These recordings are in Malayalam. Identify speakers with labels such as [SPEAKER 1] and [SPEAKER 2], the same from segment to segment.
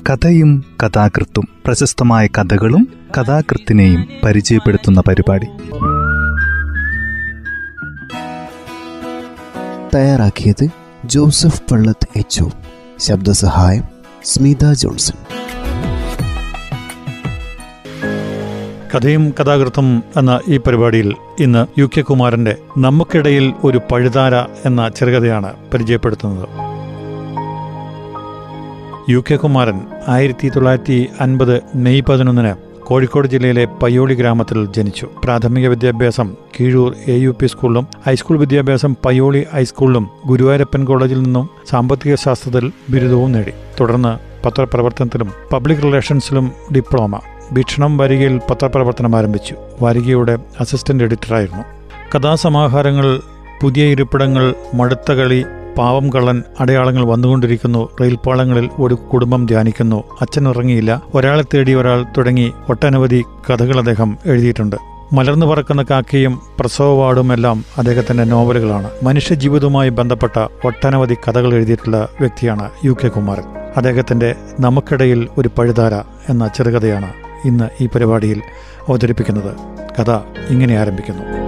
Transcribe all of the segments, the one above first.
[SPEAKER 1] കഥയും കഥാകൃത്തും പ്രശസ്തമായ കഥകളും കഥാകൃത്തിനെയും പരിചയപ്പെടുത്തുന്ന പരിപാടി.
[SPEAKER 2] തയ്യാറാക്കിയത് ജോസഫ് പള്ളത്ത് എച്ച് ശബ്ദസഹായം സ്മിത ജോൺസൺ.
[SPEAKER 3] കഥയും കഥാകൃത്തും എന്ന ഈ പരിപാടിയിൽ ഇന്ന് യു കെ കുമാരന്റെ നമുക്കിടയിൽ ഒരു പഴുതാര എന്ന ചെറുകഥയാണ് പരിചയപ്പെടുത്തുന്നത്. യു കെ കുമാരൻ ആയിരത്തി തൊള്ളായിരത്തി അൻപത് മെയ് പതിനൊന്നിന് കോഴിക്കോട് ജില്ലയിലെ പയ്യോളി ഗ്രാമത്തിൽ ജനിച്ചു. പ്രാഥമിക വിദ്യാഭ്യാസം കീഴൂർ എ യു പി സ്കൂളിലും ഹൈസ്കൂൾ വിദ്യാഭ്യാസം പയ്യോളി ഹൈസ്കൂളിലും ഗുരുവായൂരപ്പൻ കോളേജിൽ നിന്നും സാമ്പത്തിക ശാസ്ത്രത്തിൽ ബിരുദവും നേടി. തുടർന്ന് പത്രപ്രവർത്തനത്തിലും പബ്ലിക് റിലേഷൻസിലും ഡിപ്ലോമ. ഭീക്ഷണം വാരികയിൽ പത്രപ്രവർത്തനം ആരംഭിച്ചു. വാരികയുടെ അസിസ്റ്റന്റ് എഡിറ്ററായിരുന്നു. കഥാസമാഹാരങ്ങൾ പുതിയ ഇരിപ്പിടങ്ങൾ മടുത്ത കളി പാവം കള്ളൻ അടയാളങ്ങൾ വന്നുകൊണ്ടിരിക്കുന്നു. റെയിൽപാളങ്ങളിൽ ഒരു കുടുംബം ധ്യാനിക്കുന്നു. അച്ഛൻ ഉറങ്ങിയില്ല ഒരാളെ തേടി ഒരാൾ തുടങ്ങി ഒട്ടനവധി കഥകൾ അദ്ദേഹം എഴുതിയിട്ടുണ്ട്. മലർന്നു പറക്കുന്ന കാക്കയും പ്രസവവാടും എല്ലാം അദ്ദേഹത്തിന്റെ നോവലുകളാണ്. മനുഷ്യജീവിതവുമായി ബന്ധപ്പെട്ട ഒട്ടനവധി കഥകൾ എഴുതിയിട്ടുള്ള വ്യക്തിയാണ് യു കെ കുമാരൻ. അദ്ദേഹത്തിന്റെ നമുക്കിടയിൽ ഒരു പഴുതാര എന്ന ചെറുകഥയാണ് ഇന്ന് ഈ പരിപാടിയിൽ അവതരിപ്പിക്കുന്നത്. കഥ ഇങ്ങനെ ആരംഭിക്കുന്നു.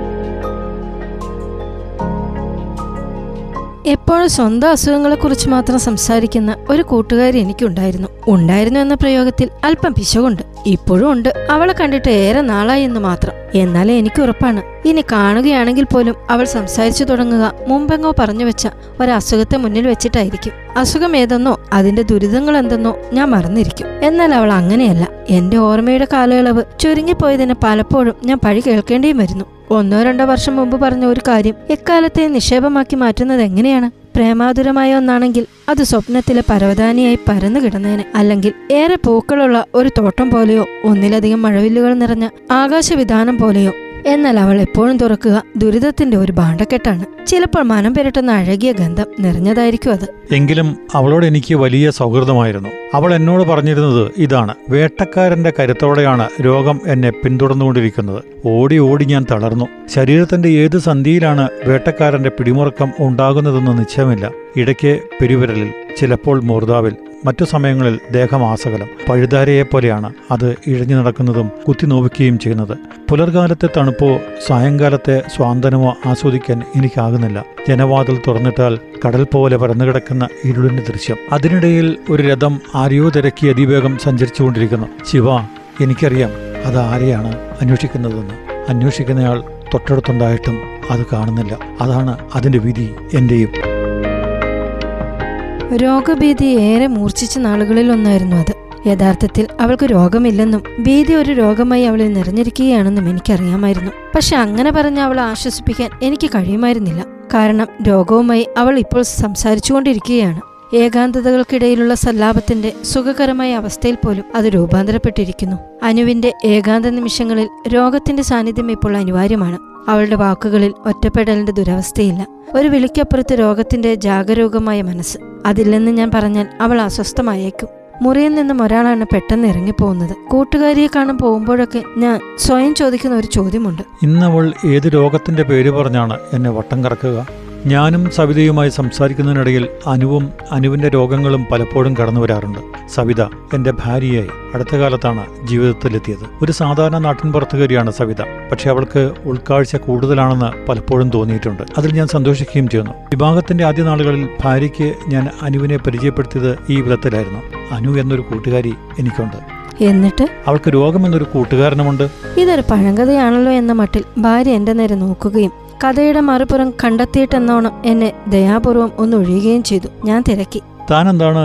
[SPEAKER 4] എപ്പോഴും സ്വന്തം അസുഖങ്ങളെക്കുറിച്ച് മാത്രം സംസാരിക്കുന്ന ഒരു കൂട്ടുകാരി എനിക്കുണ്ടായിരുന്നു. ഉണ്ടായിരുന്നു എന്ന പ്രയോഗത്തിൽ അല്പം പിശകുണ്ട്. ഇപ്പോഴും ഉണ്ട്. അവളെ കണ്ടിട്ട് ഏറെ നാളായി എന്ന് മാത്രം. എന്നാലേ എനിക്ക് ഉറപ്പാണ്. ഇനി കാണുകയാണെങ്കിൽ പോലും അവൾ സംസാരിച്ചു തുടങ്ങുക മുമ്പെങ്ങോ പറഞ്ഞു വെച്ച ഒരസുഖത്തെ മുന്നിൽ വെച്ചിട്ടായിരിക്കും. അസുഖം ഏതെന്നോ അതിന്റെ ദുരിതങ്ങൾ എന്തെന്നോ ഞാൻ മറന്നിരിക്കും. എന്നാൽ അവൾ അങ്ങനെയല്ല. എന്റെ ഓർമ്മയുടെ കാലയളവ് ചുരുങ്ങിപ്പോയതിന് പലപ്പോഴും ഞാൻ പഴി കേൾക്കേണ്ടിയും വരുന്നു. ഒന്നോ രണ്ടോ വർഷം മുമ്പ് പറഞ്ഞ ഒരു കാര്യം എക്കാലത്തെ നിക്ഷേപമാക്കി മാറ്റുന്നത് എങ്ങനെയാണ്? പ്രേമാതുരമായ ഒന്നാണെങ്കിൽ അത് സ്വപ്നത്തിലെ പരവതാനിയായി പരന്നു കിടന്നേനെ. അല്ലെങ്കിൽ ഏറെ പൂക്കളുള്ള ഒരു തോട്ടം പോലെയോ ഒന്നിലധികം മഴവില്ലുകൾ നിറഞ്ഞ ആകാശവിധാനം പോലെയോ എന്നാൽ അവൾ എപ്പോഴും തുറക്കുക ദുരിതത്തിന്റെ ഒരു ഭാണ്ഡക്കെട്ടാണ്. ചിലപ്പോൾ മനം പെരട്ടുന്ന അഴകിയ ഗന്ധം നിറഞ്ഞതായിരിക്കും അത്.
[SPEAKER 3] എങ്കിലും അവളോട് എനിക്ക് വലിയ സൗഹൃദമായിരുന്നു. അവൾ എന്നോട് പറഞ്ഞിരുന്നത് ഇതാണ്. വേട്ടക്കാരന്റെ കരുത്തോടെയാണ് രോഗം എന്നെ പിന്തുടർന്നുകൊണ്ടിരിക്കുന്നത്. ഓടി ഓടി ഞാൻ തളർന്നു. ശരീരത്തിന്റെ ഏത് സന്ധിയിലാണ് വേട്ടക്കാരന്റെ പിടിമുറക്കം ഉണ്ടാകുന്നതെന്ന് നിശ്ചയമില്ല. ഇടയ്ക്ക് പെരുവിരലിൽ ചിലപ്പോൾ മൂർധാവിൽ മറ്റു സമയങ്ങളിൽ ദേഹമാസകലം. പഴുതാരയെ പോലെയാണ് അത് ഇഴഞ്ഞു നടക്കുന്നതും കുത്തി നോവിക്കുകയും ചെയ്യുന്നത്. പുലർകാലത്തെ തണുപ്പോ സായങ്കാലത്തെ സ്വാന്തനമോ ആസ്വദിക്കാൻ എനിക്കാകുന്നില്ല. ജനവാതിൽ തുറന്നിട്ടാൽ കടൽ പോലെ പരന്നുകിടക്കുന്ന ഇരുളിന്റെ ദൃശ്യം. അതിനിടയിൽ ഒരു രഥം ആരെയോ തിരക്കി അതിവേഗം സഞ്ചരിച്ചുകൊണ്ടിരിക്കുന്നു. ശിവ എനിക്കറിയാം അത് ആരെയാണ് അന്വേഷിക്കുന്നതെന്ന്. അന്വേഷിക്കുന്നയാൾ തൊട്ടടുത്തുണ്ടായിട്ടും അത് കാണുന്നില്ല. അതാണ് അതിന്റെ വിധി എന്റെയും.
[SPEAKER 4] രോഗഭീതി ഏറെ മൂർച്ഛിച്ച നാളുകളിൽ ഒന്നായിരുന്നു അത്. യഥാർത്ഥത്തിൽ അവൾക്ക് രോഗമില്ലെന്നും ഭീതി ഒരു രോഗമായി അവളിൽ നിറഞ്ഞിരിക്കുകയാണെന്നും എനിക്കറിയാമായിരുന്നു. പക്ഷെ അങ്ങനെ പറഞ്ഞ അവളെ ആശ്വസിപ്പിക്കാൻ എനിക്ക് കഴിയുമായിരുന്നില്ല. കാരണം രോഗവുമായി അവൾ ഇപ്പോൾ സംസാരിച്ചുകൊണ്ടിരിക്കുകയാണ്. ഏകാന്തതകൾക്കിടയിലുള്ള സല്ലാപത്തിന്റെ സുഖകരമായ അവസ്ഥയിൽ പോലും അത് രൂപാന്തരപ്പെട്ടിരിക്കുന്നു. അനുവിന്റെ ഏകാന്ത നിമിഷങ്ങളിൽ രോഗത്തിന്റെ സാന്നിധ്യം ഇപ്പോൾ അനിവാര്യമാണ്. അവളുടെ വാക്കുകളിൽ ഒറ്റപ്പെടലിന്റെ ദുരവസ്ഥയില്ല. ഒരു വിളിക്കപ്പുറത്ത് രോഗത്തിന്റെ ജാഗരൂകമായ മനസ്സ്. അതില്ലെന്ന് ഞാൻ പറഞ്ഞാൽ അവൾ അസ്വസ്ഥമായേക്കും. മുറിയിൽ നിന്നും ഒരാളാണ് പെട്ടെന്ന് ഇറങ്ങിപ്പോകുന്നത്. കൂട്ടുകാരിയെ കാണാൻ പോകുമ്പോഴൊക്കെ ഞാൻ സ്വയം ചോദിക്കുന്ന ഒരു ചോദ്യമുണ്ട്.
[SPEAKER 3] ഇന്നവൾ ഏത് രോഗത്തിന്റെ പേര് പറഞ്ഞാണ് എന്നെ വട്ടം കറക്കുക? ഞാനും സവിതയുമായി സംസാരിക്കുന്നതിനിടയിൽ അനുവും അനുവിന്റെ രോഗങ്ങളും പലപ്പോഴും കടന്നു വരാറുണ്ട്. സവിത എന്റെ ഭാര്യയായി അടുത്ത കാലത്താണ് ജീവിതത്തിലെത്തിയത്. ഒരു സാധാരണ നാട്ടിൻപുറത്തുകാരിയാണ് സവിത. പക്ഷെ അവൾക്ക് ഉൾക്കാഴ്ച കൂടുതലാണെന്ന് പലപ്പോഴും തോന്നിയിട്ടുണ്ട്. അതിൽ ഞാൻ സന്തോഷിക്കുകയും ചെയ്യുന്നു. വിവാഹത്തിന്റെ ആദ്യ നാളുകളിൽ ഭാര്യയ്ക്ക് ഞാൻ അനുവിനെ പരിചയപ്പെടുത്തിയത് ഈ വിധത്തിലായിരുന്നു. അനു എന്നൊരു കൂട്ടുകാരി എനിക്കുണ്ട്.
[SPEAKER 4] എന്നിട്ട്?
[SPEAKER 3] അവൾക്ക് രോഗമെന്നൊരു കൂട്ടുകാരനുമുണ്ട്.
[SPEAKER 4] ഇതൊരു പഴങ്കഥയാണല്ലോ എന്ന മട്ടിൽ ഭാര്യ എന്റെ നേരെ നോക്കുകയും കഥയുടെ മറുപുറം കണ്ടെത്തിയിട്ടെന്നോണം എന്നെ ദയാപൂർവം ഒന്ന് ഒഴിയുകയും ചെയ്തു. ഞാൻ തിരക്കി.
[SPEAKER 3] താൻ എന്താണ്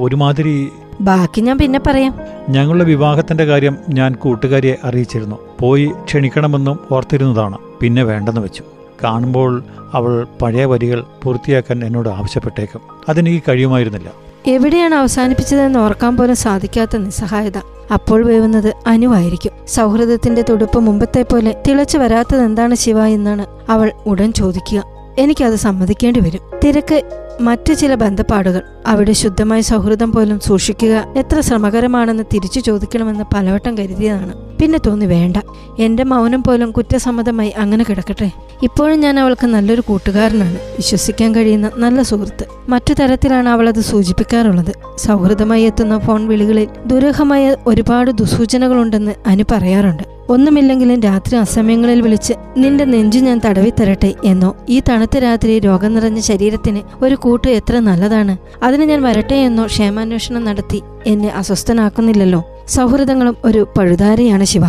[SPEAKER 3] ഒരുമാതിരി?
[SPEAKER 4] ബാക്കി ഞാൻ പിന്നെ പറയാം.
[SPEAKER 3] ഞങ്ങളുടെ വിവാഹത്തിന്റെ കാര്യം ഞാൻ കൂട്ടുകാരിയെ അറിയിച്ചിരുന്നു. പോയി ക്ഷണിക്കണമെന്നും ഓർത്തിരുന്നതാണ്. പിന്നെ വേണ്ടെന്ന് വെച്ചു. കാണുമ്പോൾ അവൾ പഴയ വരികൾ പൂർത്തിയാക്കാൻ എന്നോട് ആവശ്യപ്പെട്ടേക്കും. അതെനിക്ക് കഴിയുമായിരുന്നില്ല.
[SPEAKER 4] എവിടെയാണ് അവസാനിപ്പിച്ചതെന്ന് ഓർക്കാൻ പോലും സാധിക്കാത്ത നിസ്സഹായത. അപ്പോൾ വേവുന്നത് അനുവായിരിക്കും. സൗഹൃദത്തിന്റെ തുടുപ്പ് മുമ്പത്തെ പോലെ തിളച്ചു വരാത്തത് എന്താണ് ശിവ എന്നാണ് അവൾ ഉടൻ ചോദിക്കുക. എനിക്കത് സമ്മതിക്കേണ്ടി വരും. തിരക്ക് മറ്റു ചില ബന്ധപ്പാടുകൾ. അവിടെ ശുദ്ധമായ സൗഹൃദം പോലും സൂക്ഷിക്കുക എത്ര ശ്രമകരമാണെന്ന് തിരിച്ചു ചോദിക്കണമെന്ന് പലവട്ടം കരുതിയതാണ്. പിന്നെ തോന്നി വേണ്ട. എന്റെ മൗനം പോലും കുറ്റസമ്മതമായി അങ്ങനെ കിടക്കട്ടെ. ഇപ്പോഴും ഞാൻ അവൾക്ക് നല്ലൊരു കൂട്ടുകാരനാണ്. വിശ്വസിക്കാൻ കഴിയുന്ന നല്ല സുഹൃത്ത്. മറ്റു തരത്തിലാണ് അവൾ അത് സൂചിപ്പിക്കാറുള്ളത്. സൗഹൃദമായി എത്തുന്ന ഫോൺ വിളികളിൽ ദുരൂഹമായ ഒരുപാട് ദുസൂചനകളുണ്ടെന്ന് അനു പറയാറുണ്ട്. ഒന്നുമില്ലെങ്കിലും രാത്രി അസമയങ്ങളിൽ വിളിച്ച് നിന്റെ നെഞ്ചു ഞാൻ തടവി തരട്ടെ എന്നോ ഈ തണുത്ത രാത്രി രോഗം നിറഞ്ഞ ശരീരത്തിന് ഒരു കൂട്ട് എത്ര നല്ലതാണ് അതിന് ഞാൻ വരട്ടെ എന്നോ ക്ഷേമാന്വേഷണം നടത്തി എന്നെ അസ്വസ്ഥനാക്കുന്നില്ലല്ലോ. സൗഹൃദങ്ങളും ഒരു പഴുതാരയാണ് ശിവ.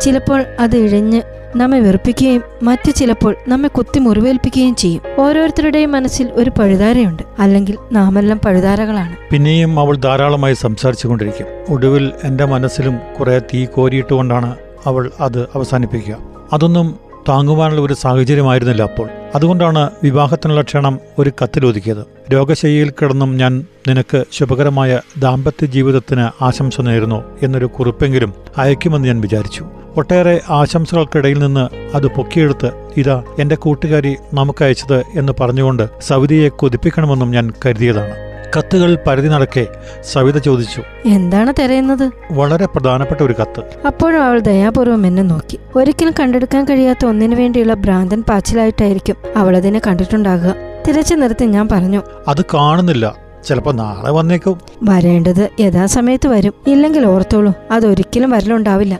[SPEAKER 4] ചിലപ്പോൾ അത് ഇഴഞ്ഞ് നമ്മെ വെറുപ്പിക്കുകയും മറ്റു ചിലപ്പോൾ നമ്മെ കുത്തി മുറിവേൽപ്പിക്കുകയും ചെയ്യും. ഓരോരുത്തരുടെയും മനസ്സിൽ ഒരു പഴുതാരയുണ്ട്. അല്ലെങ്കിൽ നാമെല്ലാം പഴുതാരകളാണ്.
[SPEAKER 3] പിന്നെയും അവൾ ധാരാളമായി സംസാരിച്ചു കൊണ്ടിരിക്കും ഒടുവിൽ എന്റെ മനസ്സിലും കുറെ തീ കോരിയിട്ടുകൊണ്ടാണ് അവൾ അത് അവസാനിപ്പിക്കുക. അതൊന്നും താങ്ങുവാനുള്ള ഒരു സാഹചര്യമായിരുന്നില്ല അപ്പോൾ. അതുകൊണ്ടാണ് വിവാഹത്തിനുള്ള ക്ഷണം ഒരു കത്തിലൊതുക്കിയത് രോഗശൈലിയിൽ കിടന്നും ഞാൻ നിനക്ക് ശുഭകരമായ ദാമ്പത്യ ജീവിതത്തിന് ആശംസ നേരുന്നു എന്നൊരു കുറിപ്പെങ്കിലും അയക്കുമെന്ന് ഞാൻ വിചാരിച്ചു. ഒട്ടേറെ ആശംസകൾക്കിടയിൽ നിന്ന് അത് പൊക്കിയെടുത്ത് ഇതാ എന്റെ കൂട്ടുകാരി നമുക്കയച്ചത് എന്ന് പറഞ്ഞുകൊണ്ട് സൗദിയെ കൊതിപ്പിക്കണമെന്നും ഞാൻ കരുതിയതാണ്. കത്തുകൾ പരിധി നടക്കെ സവിത ചോദിച്ചു
[SPEAKER 4] എന്താണ് തിരയുന്നത്?
[SPEAKER 3] വളരെ പ്രധാനപ്പെട്ട ഒരു കത്ത്.
[SPEAKER 4] അപ്പോഴും അവൾ ദയാപൂർവം എന്നെ നോക്കി. ഒരിക്കലും കണ്ടെടുക്കാൻ കഴിയാത്ത ഒന്നിനു വേണ്ടിയുള്ള ഭ്രാന്തൻ പാച്ചിലായിട്ടായിരിക്കും അവൾ അതിനെ കണ്ടിട്ടുണ്ടാകുക. തിരച്ചു നിർത്തി ഞാൻ പറഞ്ഞു
[SPEAKER 3] അത് കാണുന്നില്ല. ചിലപ്പോ നാളെ വന്നേക്കും.
[SPEAKER 4] വരേണ്ടത് യഥാസമയത്ത് വരും. ഇല്ലെങ്കിൽ ഓർത്തോളൂ അതൊരിക്കലും വരലുണ്ടാവില്ല.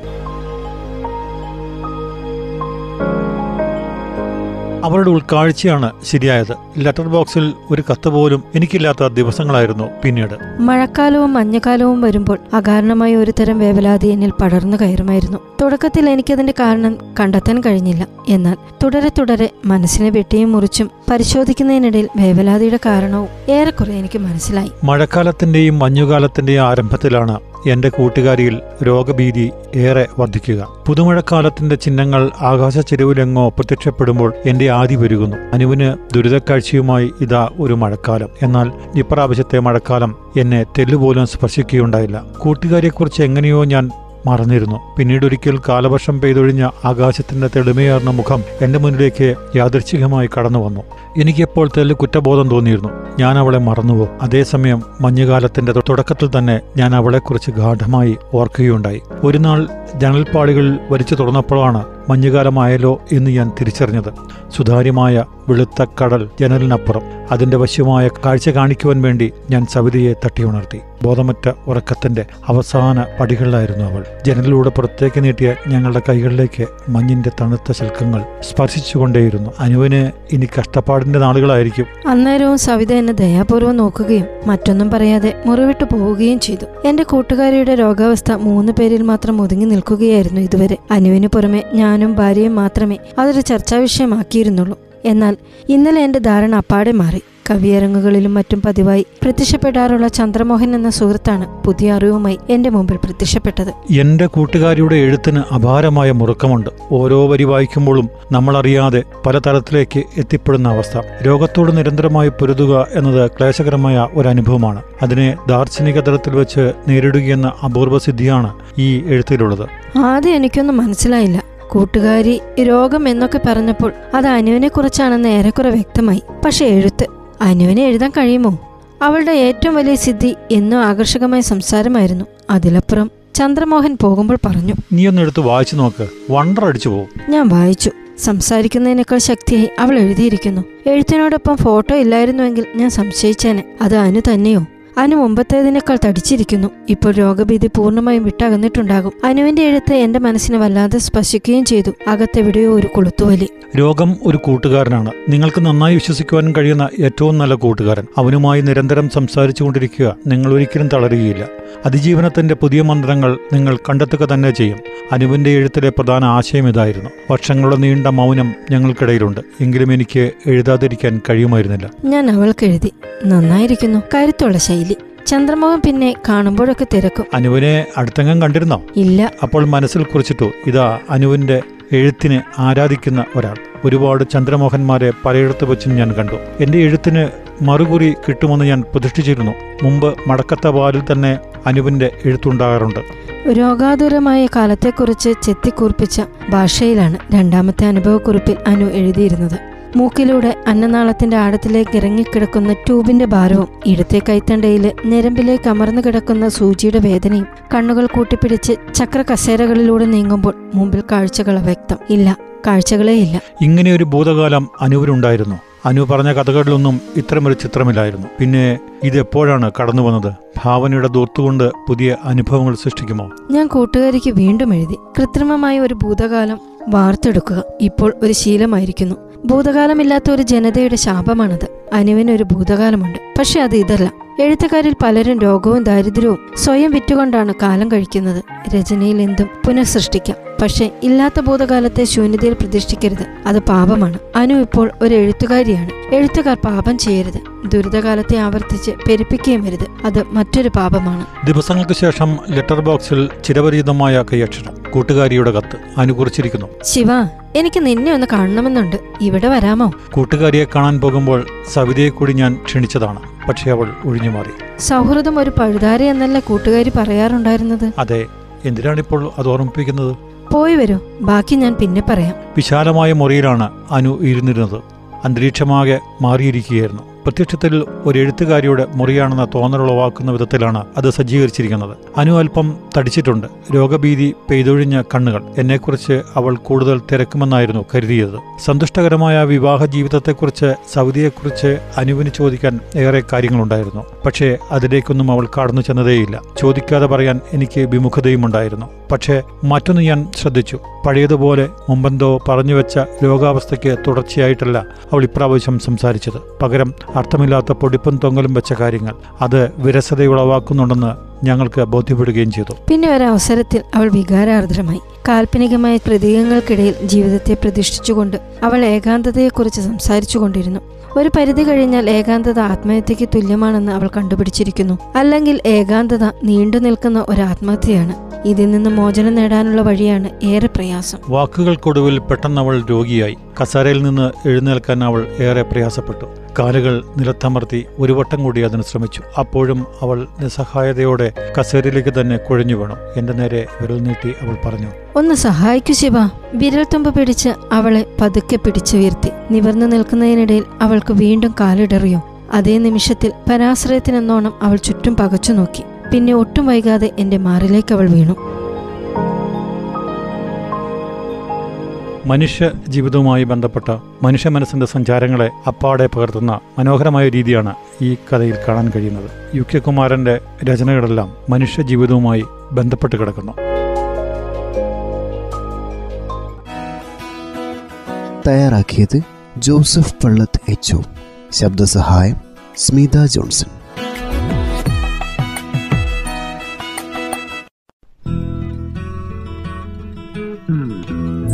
[SPEAKER 3] അവളുടെ ഉൾക്കാഴ്ചയാണ് ശരിയായത്. ലെറ്റർ ബോക്സിൽ ഒരു കത്ത് പോലും എനിക്കില്ലാത്ത ദിവസങ്ങളായിരുന്നു പിന്നീട്.
[SPEAKER 4] മഴക്കാലവും മഞ്ഞക്കാലവും വരുമ്പോൾ അകാരണമായ ഒരു തരം വേവലാതി എന്നിൽ പടർന്നു കയറുമായിരുന്നു. തുടക്കത്തിൽ എനിക്കതിന്റെ കാരണം കണ്ടെത്താൻ കഴിഞ്ഞില്ല. എന്നാൽ തുടരെ തുടരെ മനസ്സിനെ വെട്ടിയും മുറിച്ചും പരിശോധിക്കുന്നതിനിടയിൽ വേവലാതിയുടെ കാരണവും ഏറെക്കുറെ എനിക്ക് മനസ്സിലായി.
[SPEAKER 3] മഴക്കാലത്തിന്റെയും മഞ്ഞുകാലത്തിന്റെയും ആരംഭത്തിലാണ് എന്റെ കൂട്ടുകാരിയിൽ രോഗഭീതി ഏറെ വർദ്ധിക്കുക. പുതുമഴക്കാലത്തിന്റെ ചിഹ്നങ്ങൾ ആകാശ ചെരുവിലെങ്ങോ പ്രത്യക്ഷപ്പെടുമ്പോൾ എന്റെ ആദി പെരുകുന്നു. അനുവിന് ദുരിതക്കാഴ്ചയുമായി ഇതാ ഒരു മഴക്കാലം. എന്നാൽ ഇപ്രാവശ്യത്തെ മഴക്കാലം എന്നെ തെല്ലുപോലും സ്പർശിക്കുകയുണ്ടായില്ല. കൂട്ടുകാരിയെക്കുറിച്ച് എങ്ങനെയോ ഞാൻ മറന്നിരുന്നു. പിന്നീട് ഒരിക്കൽ കാലവർഷം പെയ്തൊഴിഞ്ഞ ആകാശത്തിന്റെ തെളിമയാർന്ന മുഖം എന്റെ മുന്നിലേക്ക് യാദൃച്ഛികമായി കടന്നു വന്നു എനിക്കെപ്പോൾ തെല്ല് കുറ്റബോധം തോന്നിയിരുന്നു. ഞാൻ അവളെ മറന്നുവോ? അതേസമയം മഞ്ഞുകാലത്തിന്റെ തുടക്കത്തിൽ തന്നെ ഞാൻ അവളെക്കുറിച്ച് ഗാഠമായി ഓർക്കുകയുണ്ടായി. ഒരു നാൾ ജനൽപ്പാളികൾ വലിച്ചു തുറന്നപ്പോഴാണ് മഞ്ഞുകാലമായല്ലോ എന്ന് ഞാൻ തിരിച്ചറിഞ്ഞത്. സുതാര്യമായ വെളുത്ത കടൽ ജനലിനപ്പുറം. അതിന്റെ വശ്യമായ കാഴ്ച കാണിക്കുവാൻ വേണ്ടി ഞാൻ സവിതയെ തട്ടിയുണർത്തി. ബോധമറ്റ ഉറക്കത്തിന്റെ അവസാന പടികളിലായിരുന്നു അവൾ. ജനലിലൂടെ പുറത്തേക്ക് നീട്ടിയ ഞങ്ങളുടെ കൈകളിലേക്ക് മഞ്ഞിന്റെ തണുത്ത ശൽക്കങ്ങൾ സ്പർശിച്ചുകൊണ്ടേയിരുന്നു. അനുവിന് ഇനി കഷ്ടപ്പാടിന്റെ നാളുകളായിരിക്കും.
[SPEAKER 4] അന്നേരവും സവിത എന്നെ ദയാപൂർവം നോക്കുകയും മറ്റൊന്നും പറയാതെ മുറിവിട്ടു പോവുകയും ചെയ്തു. എന്റെ കൂട്ടുകാരിയുടെ രോഗാവസ്ഥ മൂന്ന് പേരിൽ മാത്രം ഒതുങ്ങി നിൽക്കുകയായിരുന്നു ഇതുവരെ. അനുവിന് പുറമെ ഞാനും ഭാര്യയും മാത്രമേ അതൊരു ചർച്ചാ വിഷയമാക്കിയിരുന്നുള്ളൂ. എന്നാൽ ഇന്നലെ എന്റെ ധാരണ അപ്പാടെ മാറി. കവിയരങ്ങുകളിലും മറ്റും പതിവായി പ്രത്യക്ഷപ്പെടാറുള്ള ചന്ദ്രമോഹൻ എന്ന സുഹൃത്താണ് പുതിയ അറിവുമായി എന്റെ മുമ്പിൽ പ്രത്യക്ഷപ്പെട്ടത്.
[SPEAKER 3] എന്റെ കൂട്ടുകാരിയുടെ എഴുത്തിന് അപാരമായ മുറുക്കമുണ്ട്. ഓരോ വരി വായിക്കുമ്പോഴും നമ്മളറിയാതെ പലതരത്തിലേക്ക് എത്തിപ്പെടുന്ന അവസ്ഥ. രോഗത്തോട് നിരന്തരമായി പൊരുതുക എന്നത് ക്ലേശകരമായ ഒരു അനുഭവമാണ് അതിനെ ദാർശനിക തലത്തിൽ വെച്ച് നേരിടുകയെന്ന അപൂർവ സിദ്ധിയാണ് ഈ എഴുത്തിലുള്ളത്.
[SPEAKER 4] ആദ്യം എനിക്കൊന്നും മനസ്സിലായില്ല. കൂട്ടുകാരി രോഗം എന്നൊക്കെ പറഞ്ഞപ്പോൾ അത് അനുവിനെ കുറിച്ചാണെന്ന് ഏറെക്കുറെ വ്യക്തമായി. പക്ഷെ എഴുത്ത് അനുവിനെ എഴുതാൻ കഴിയുമോ? അവളുടെ ഏറ്റവും വലിയ സിദ്ധി എന്നും ആകർഷകമായ സംസാരമായിരുന്നു. അതിലപ്പുറം ചന്ദ്രമോഹൻ പോകുമ്പോൾ പറഞ്ഞു
[SPEAKER 3] നീ ഒന്ന് എടുത്ത് വായിച്ചു നോക്ക്. വണ്ടർ അടിച്ചു പോകും.
[SPEAKER 4] ഞാൻ വായിച്ചു. സംസാരിക്കുന്നതിനേക്കാൾ ശക്തിയായി അവൾ എഴുതിയിരിക്കുന്നു. എഴുത്തിനോടൊപ്പം ഫോട്ടോ ഇല്ലായിരുന്നുവെങ്കിൽ ഞാൻ സംശയിച്ചേനെ. അത് അനു തന്നെയോ? അനു മുമ്പത്തേതിനേക്കാൾ തടിച്ചിരിക്കുന്നു. ഇപ്പോൾ രോഗഭീതി പൂർണമായും വിട്ടകന്നിട്ടുണ്ടാകും. അനുവിന്റെ എഴുത്ത് എന്റെ മനസ്സിനെ വല്ലാതെ സ്പർശിക്കുകയും ചെയ്തു. അകത്തെവിടെയോ ഒരു കൊളുത്തുവലി.
[SPEAKER 3] രോഗം ഒരു കൂട്ടുകാരനാണ്. നിങ്ങൾക്ക് നന്നായി വിശ്വസിക്കുവാൻ കഴിയുന്ന ഏറ്റവും നല്ല കൂട്ടുകാരൻ. അവനുമായി നിരന്തരം സംസാരിച്ചുകൊണ്ടിരിക്കുക നിങ്ങൾ ഒരിക്കലും തളരുകയില്ല. അതിജീവനത്തിന്റെ പുതിയ മന്ത്രങ്ങൾ നിങ്ങൾ കണ്ടെത്തുക തന്നെ ചെയ്യും. അനുവിന്റെ എഴുത്തിലെ പ്രധാന ആശയം ഇതായിരുന്നു. വർഷങ്ങളുടെ നീണ്ട മൗനം ഞങ്ങൾക്കിടയിലുണ്ട്. എങ്കിലും എനിക്ക് എഴുതാതിരിക്കാൻ കഴിയുമായിരുന്നില്ല.
[SPEAKER 4] ഞാൻ അവൾക്ക് എഴുതി നന്നായിരിക്കുന്നു. കരുത്തുള്ള ശൈലി ചന്ദ്രമോഹൻ പിന്നെ കാണുമ്പോഴൊക്കെ തിരക്കും.
[SPEAKER 3] അനുവിനെ അടുത്തെങ്ങും കണ്ടിരുന്നോ?
[SPEAKER 4] ഇല്ല.
[SPEAKER 3] അപ്പോൾ മനസ്സിൽ കുറിച്ചിട്ടു ഇതാ അനുവിന്റെ എഴുത്തിനെ ആരാധിക്കുന്ന ഒരാൾ. ഒരുപാട് ചന്ദ്രമോഹന്മാരെ പലയിടത്ത് വെച്ചും ഞാൻ കണ്ടു. എന്റെ എഴുത്തിന് മറുകുറി കിട്ടുമെന്ന് ഞാൻ പ്രതീക്ഷിച്ചിരുന്നു മുമ്പ് മടക്കത്ത പാലിൽ തന്നെ അനുവിന്റെ എഴുത്തുണ്ടാകാറുണ്ട്.
[SPEAKER 4] രോഗാതുരമായ കാലത്തെക്കുറിച്ച് ചെത്തിക്കൂർപ്പിച്ച ഭാഷയിലാണ് രണ്ടാമത്തെ അനുഭവക്കുറിപ്പിൽ അനു എഴുതിയിരുന്നത്. മൂക്കിലൂടെ അന്നനാളത്തിന്റെ ആഴത്തിലേക്ക് ഇറങ്ങിക്കിടക്കുന്ന ട്യൂബിന്റെ ഭാരവും ഇടത്തെ കൈത്തണ്ടയിൽ ഞരമ്പിലേക്ക് അമർന്നു കിടക്കുന്ന സൂചിയുടെ വേദനയും കണ്ണുകൾ കൂട്ടിപ്പിടിച്ച് ചക്ര കസേരകളിലൂടെ നീങ്ങുമ്പോൾ മുമ്പിൽ കാഴ്ചകൾ വ്യക്തം ഇല്ല കാഴ്ചകളേ ഇല്ല.
[SPEAKER 3] ഇങ്ങനെ ഒരു ഭൂതകാലം അനുവിനുണ്ടായിരുന്നു അനു പറഞ്ഞ കഥകളിലൊന്നും ഇത്തരമൊരു ചിത്രമില്ലായിരുന്നു. പിന്നെ ഇത് എപ്പോഴാണ് കടന്നു വന്നത്? ഭാവനയുടെ ദൂർത്തുകൊണ്ട് പുതിയ അനുഭവങ്ങൾ സൃഷ്ടിക്കുമോ?
[SPEAKER 4] ഞാൻ കൂട്ടുകാരിക്ക് വീണ്ടും എഴുതി. കൃത്രിമമായ ഒരു ഭൂതകാലം വാർത്തെടുക്കുക ഇപ്പോൾ ഒരു ശീലമായിരിക്കുന്നു. ഭൂതകാലമില്ലാത്ത ഒരു ജനതയുടെ ശാപമാണത്. അനുവിനൊരു ഭൂതകാലമുണ്ട്. പക്ഷെ അത് ഇതല്ല. എഴുത്തുകാരിൽ പലരും രോഗവും ദാരിദ്ര്യവും സ്വയം വിറ്റുകൊണ്ടാണ് കാലം കഴിക്കുന്നത്. രചനയിൽ എന്തും പുനഃസൃഷ്ടിക്കാം. പക്ഷെ ഇല്ലാത്ത ഭൂതകാലത്തെ ശൂന്യതയിൽ പ്രതിഷ്ഠിക്കരുത്. അത് പാപമാണ്. അനു ഇപ്പോൾ ഒരു എഴുത്തുകാരിയാണ്. എഴുത്തുകാർ പാപം ചെയ്യരുത്. ദുരിതകാലത്തെ ആവർത്തിച്ച് പെരുപ്പിക്കുകയും വരുത് അത് മറ്റൊരു പാപമാണ്.
[SPEAKER 3] ദിവസങ്ങൾക്ക് ശേഷം ലെറ്റർ ബോക്സിൽ ചിരപരിചിതമായ കൈയക്ഷരം. കൂട്ടുകാരിയുടെ കത്ത് അനുകുറിച്ചിരിക്കുന്നു.
[SPEAKER 4] ശിവ എനിക്ക് നിന്നെ ഒന്ന് കാണണമെന്നുണ്ട്. ഇവിടെ വരാമോ?
[SPEAKER 3] കൂട്ടുകാരിയെ കാണാൻ പോകുമ്പോൾ സവിതയെ കൂടി ഞാൻ ക്ഷണിച്ചതാണ്. പക്ഷെ അവൾ ഒഴിഞ്ഞു മാറി.
[SPEAKER 4] സൗഹൃദം ഒരു പഴുതാര എന്നല്ല കൂട്ടുകാരി പറയാറുണ്ടായിരുന്നത്?
[SPEAKER 3] അതെ എന്തിനാണിപ്പോൾ അത് ഓർമ്മിപ്പിക്കുന്നത്?
[SPEAKER 4] പോയി വരൂ. ബാക്കി ഞാൻ പിന്നെ പറയാം.
[SPEAKER 3] വിശാലമായ മുറിയിലാണ് അനു ഇരുന്നിരുന്നത്. അന്തരീക്ഷമാകെ മാറിയിരിക്കുകയായിരുന്നു. പ്രത്യക്ഷത്തിൽ ഒരു എഴുത്തുകാരിയുടെ മുറിയാണെന്ന തോന്നലുളവാക്കുന്ന വിധത്തിലാണ് അത് സജ്ജീകരിച്ചിരിക്കുന്നത്. അനു അല്പം തടിച്ചിട്ടുണ്ട്. രോഗഭീതി പെയ്തൊഴിഞ്ഞ കണ്ണുകൾ. എന്നെക്കുറിച്ച് അവൾ കൂടുതൽ തിരക്കുമെന്നായിരുന്നു കരുതിയത്. സന്തുഷ്ടകരമായ വിവാഹ ജീവിതത്തെക്കുറിച്ച് സൗദിയെക്കുറിച്ച് അനുവിന് ചോദിക്കാൻ ഏറെ കാര്യങ്ങളുണ്ടായിരുന്നു. പക്ഷേ അതിലേക്കൊന്നും അവൾ കടന്നു ചെന്നതേയില്ല. ചോദിക്കാതെ പറയാൻ എനിക്ക് വിമുഖതയുമുണ്ടായിരുന്നു. പക്ഷേ മറ്റൊന്ന് ഞാൻ ശ്രദ്ധിച്ചു. പഴയതുപോലെ മുമ്പെന്തോ പറഞ്ഞുവെച്ച രോഗാവസ്ഥയ്ക്ക് തുടർച്ചയായിട്ടല്ല അവൾ ഇപ്രാവശ്യം സംസാരിച്ചത്. പകരം അർത്ഥമില്ലാത്ത പൊടിപ്പും തൊങ്ങലും വെച്ച കാര്യങ്ങൾ അത് വിരസതയുളവാക്കുന്നുണ്ടെന്ന് ഞങ്ങൾക്ക് ബോധ്യപ്പെടുകയും ചെയ്തു.
[SPEAKER 4] പിന്നെ അവസരത്തിൽ അവൾ വികാരാർദ്രമായി. കാൽപ്പനികമായ പ്രതീകങ്ങൾക്കിടയിൽ ജീവിതത്തെ പ്രതിഷ്ഠിച്ചുകൊണ്ട് അവൾ ഏകാന്തതയെക്കുറിച്ച് സംസാരിച്ചു കൊണ്ടിരുന്നു ഒരു പരിധി കഴിഞ്ഞാൽ ഏകാന്തത ആത്മഹത്യയ്ക്ക് തുല്യമാണെന്ന് അവൾ കണ്ടുപിടിച്ചിരിക്കുന്നു. അല്ലെങ്കിൽ ഏകാന്തത നീണ്ടു നിൽക്കുന്ന ഒരു ആത്മഹത്യയാണ്. ഇതിൽ നിന്ന് മോചനം നേടാനുള്ള വഴിയാണ് ഏറെ പ്രയാസം.
[SPEAKER 3] വാക്കുകൾക്കൊടുവിൽ പെട്ടെന്ന് അവൾ രോഗിയായി. കസാരയിൽ നിന്ന് എഴുന്നേൽക്കാൻ അവൾ ഏറെ പ്രയാസപ്പെട്ടു. കാലുകൾ നിലത്തമർത്തി ഒരു വട്ടം കൂടി അതിന് ശ്രമിച്ചു. അപ്പോഴും അവൾ നിസ്സഹായതയോടെ കസേരയിലേക്ക് തന്നെ കുഴഞ്ഞു വീണു. എന്റെ നേരെ വിരൽ നീട്ടി അവൾ പറഞ്ഞു
[SPEAKER 4] ഒന്ന് സഹായിക്കൂ ശിവ. വിരൽത്തുമ്പ് പിടിച്ച് അവളെ പതുക്കെ പിടിച്ചുയർത്തി നിവർന്നു നിൽക്കുന്നതിനിടയിൽ അവൾക്ക് വീണ്ടും കാലിടറിയോ. അതേ നിമിഷത്തിൽ പരാശ്രയത്തിനെന്നോണം അവൾ ചുറ്റും പകച്ചു നോക്കി പിന്നെ ഒട്ടും വൈകാതെ എന്റെ മാറിലേക്ക് അവൾ വീണു.
[SPEAKER 3] മനുഷ്യ ജീവിതവുമായി ബന്ധപ്പെട്ട മനുഷ്യ മനസ്സിന്റെ സഞ്ചാരങ്ങളെ അപ്പാടെ പകർത്തുന്ന മനോഹരമായ രീതിയാണ് ഈ കഥയിൽ കാണാൻ കഴിയുന്നത്. യു കെ കുമാരന്റെ രചനകളെല്ലാം മനുഷ്യ ജീവിതവുമായി ബന്ധപ്പെട്ട് കിടക്കുന്നു.
[SPEAKER 2] തയ്യാറാക്കിയത് ജോസഫ് പള്ളത്ത് എച്ച് ശബ്ദസഹായം സ്മിത ജോൺസൺ.